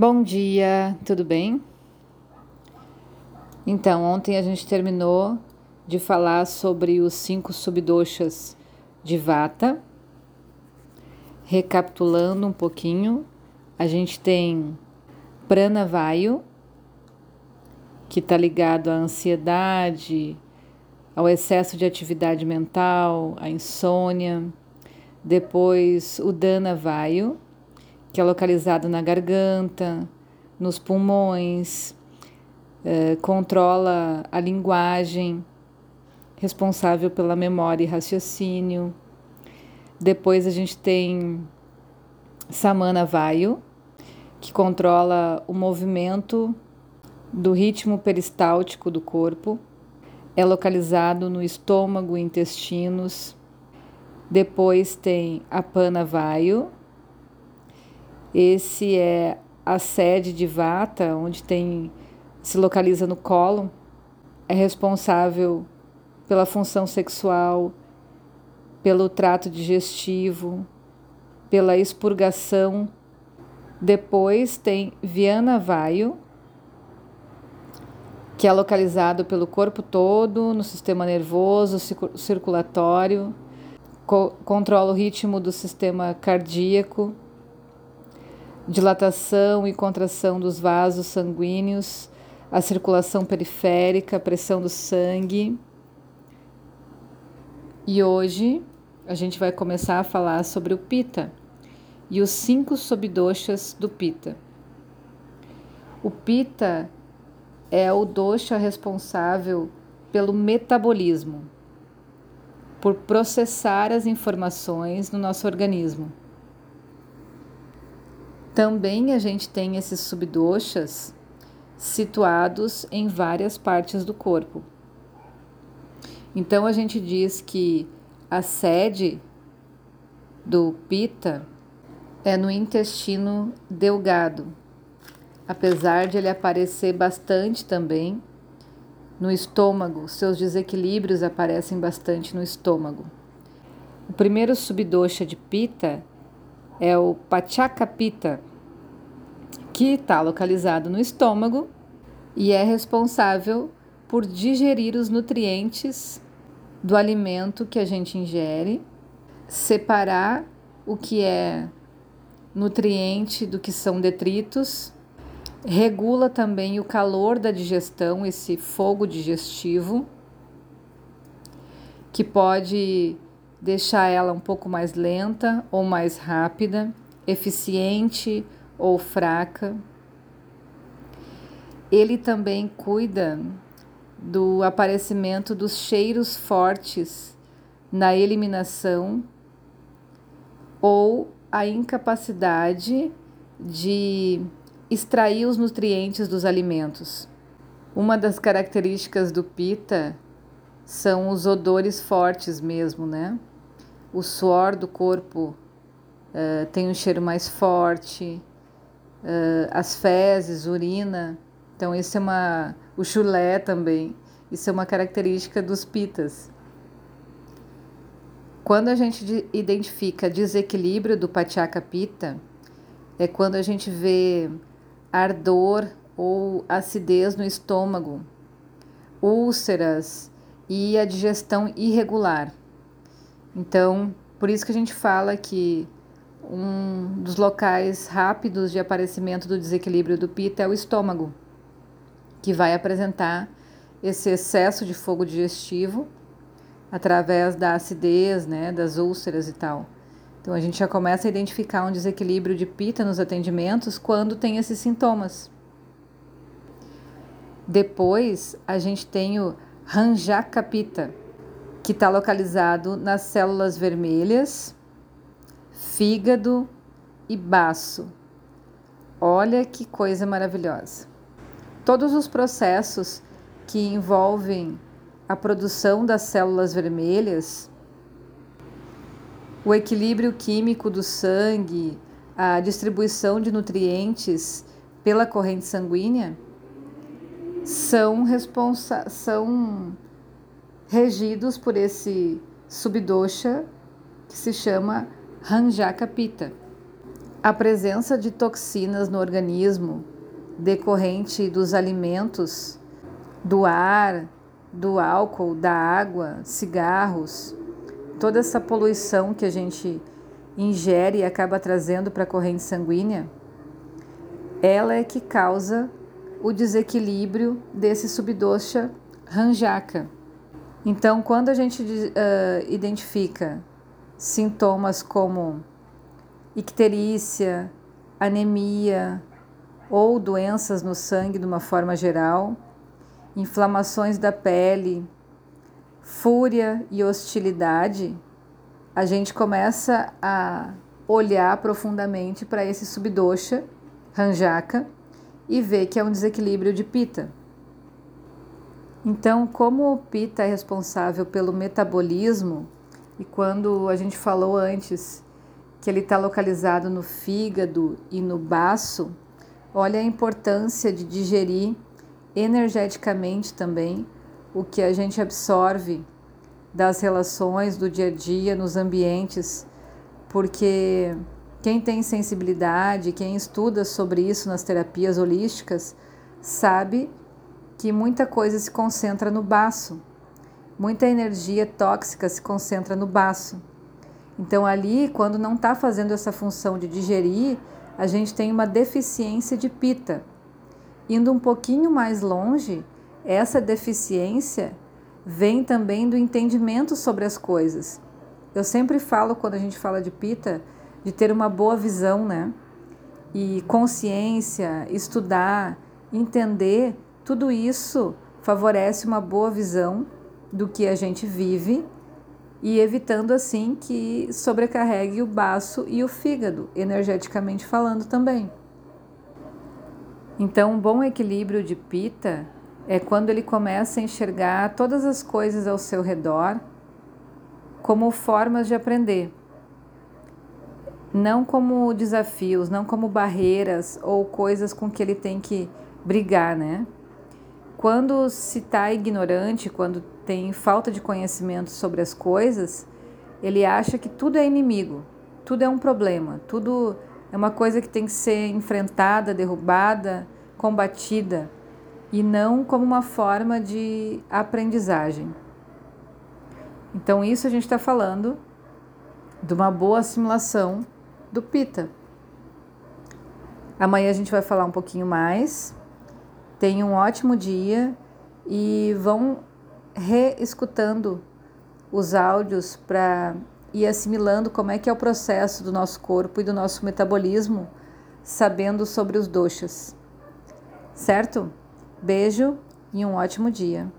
Bom dia, tudo bem? Então, ontem a gente terminou de falar sobre os cinco subdoshas de Vata. Recapitulando um pouquinho, a gente tem Pranavayu, que está ligado à ansiedade, ao excesso de atividade mental, à insônia. Depois o Dhanavayu, que é localizado na garganta, nos pulmões, eh, controla a linguagem, responsável pela memória e raciocínio. Depois a gente tem Samana Vayu, que controla o movimento do ritmo peristáltico do corpo. É localizado no estômago intestinos. Depois tem Apana Vayu, esse é a sede de Vata, onde tem se localiza no colo, é responsável pela função sexual, pelo trato digestivo, pela expurgação. Depois tem Viana Vaio, que é localizado pelo corpo todo, no sistema nervoso, circulatório, co controla o ritmo do sistema cardíaco dilatação e contração dos vasos sanguíneos, a circulação periférica, a pressão do sangue. E hoje a gente vai começar a falar sobre o Pita e os cinco subdoshas do Pita. O Pita é o dosha responsável pelo metabolismo, por processar as informações no nosso organismo. Também a gente tem esses subdoshas situados em várias partes do corpo. Então a gente diz que a sede do pita é no intestino delgado, apesar de ele aparecer bastante também no estômago, seus desequilíbrios aparecem bastante no estômago. O primeiro subdosha de pita é o Pachakapita, que está localizado no estômago e é responsável por digerir os nutrientes do alimento que a gente ingere, separar o que é nutriente do que são detritos, regula também o calor da digestão, esse fogo digestivo, que pode deixar ela um pouco mais lenta ou mais rápida, eficiente ou fraca. Ele também cuida do aparecimento dos cheiros fortes na eliminação ou a incapacidade de extrair os nutrientes dos alimentos. Uma das características do pita são os odores fortes mesmo, né? O suor do corpo uh, tem um cheiro mais forte, as fezes, urina. Então, isso é uma. O chulé também. Isso é uma característica dos pitas. Quando a gente identifica desequilíbrio do Pachaka Pita, é quando a gente vê ardor ou acidez no estômago, úlceras, e a digestão irregular. Então, por isso que a gente fala que um dos locais rápidos de aparecimento do desequilíbrio do pita é o estômago, que vai apresentar esse excesso de fogo digestivo através da acidez, né, das úlceras e tal. Então a gente já começa a identificar um desequilíbrio de pita nos atendimentos quando tem esses sintomas. Depois a gente tem o Ranjacapita, que está localizado nas células vermelhas, fígado e baço. Olha que coisa maravilhosa. Todos os processos que envolvem a produção das células vermelhas, o equilíbrio químico do sangue, a distribuição de nutrientes pela corrente sanguínea, são, responsa são regidos por esse subdosha que se chama Ranjaka Pitta. A presença de toxinas no organismo decorrente dos alimentos, do ar, do álcool, da água, cigarros, toda essa poluição que a gente ingere e acaba trazendo para a corrente sanguínea, ela é que causa o desequilíbrio desse subdosha ranjaka. Então, quando a gente uh, identifica sintomas como icterícia, anemia ou doenças no sangue de uma forma geral, inflamações da pele, fúria e hostilidade, a gente começa a olhar profundamente para esse subdosha, ranjaka, e ver que é um desequilíbrio de pita. Então, como o pita é responsável pelo metabolismo, e quando a gente falou antes que ele está localizado no fígado e no baço, olha a importância de digerir energeticamente também o que a gente absorve das relações do dia a dia nos ambientes, porque quem tem sensibilidade, quem estuda sobre isso nas terapias holísticas, sabe que muita coisa se concentra no baço, muita energia tóxica se concentra no baço. Então, ali, quando não está fazendo essa função de digerir, a gente tem uma deficiência de pita. Indo um pouquinho mais longe, essa deficiência vem também do entendimento sobre as coisas. Eu sempre falo, quando a gente fala de pita, de ter uma boa visão, né? E consciência, estudar, entender, tudo isso favorece uma boa visão do que a gente vive e evitando assim que sobrecarregue o baço e o fígado, energeticamente falando também. Então, um bom equilíbrio de pita é quando ele começa a enxergar todas as coisas ao seu redor como formas de aprender, não como desafios, não como barreiras ou coisas com que ele tem que brigar, né? Quando se está ignorante, quando tem falta de conhecimento sobre as coisas, ele acha que tudo é inimigo, tudo é um problema, tudo é uma coisa que tem que ser enfrentada, derrubada, combatida, e não como uma forma de aprendizagem. Então, isso a gente está falando de uma boa assimilação do Pita. Amanhã a gente vai falar um pouquinho mais. Tenham um ótimo dia e vão reescutando os áudios para ir assimilando como é que é o processo do nosso corpo e do nosso metabolismo, sabendo sobre os doxas. Certo? Beijo e um ótimo dia.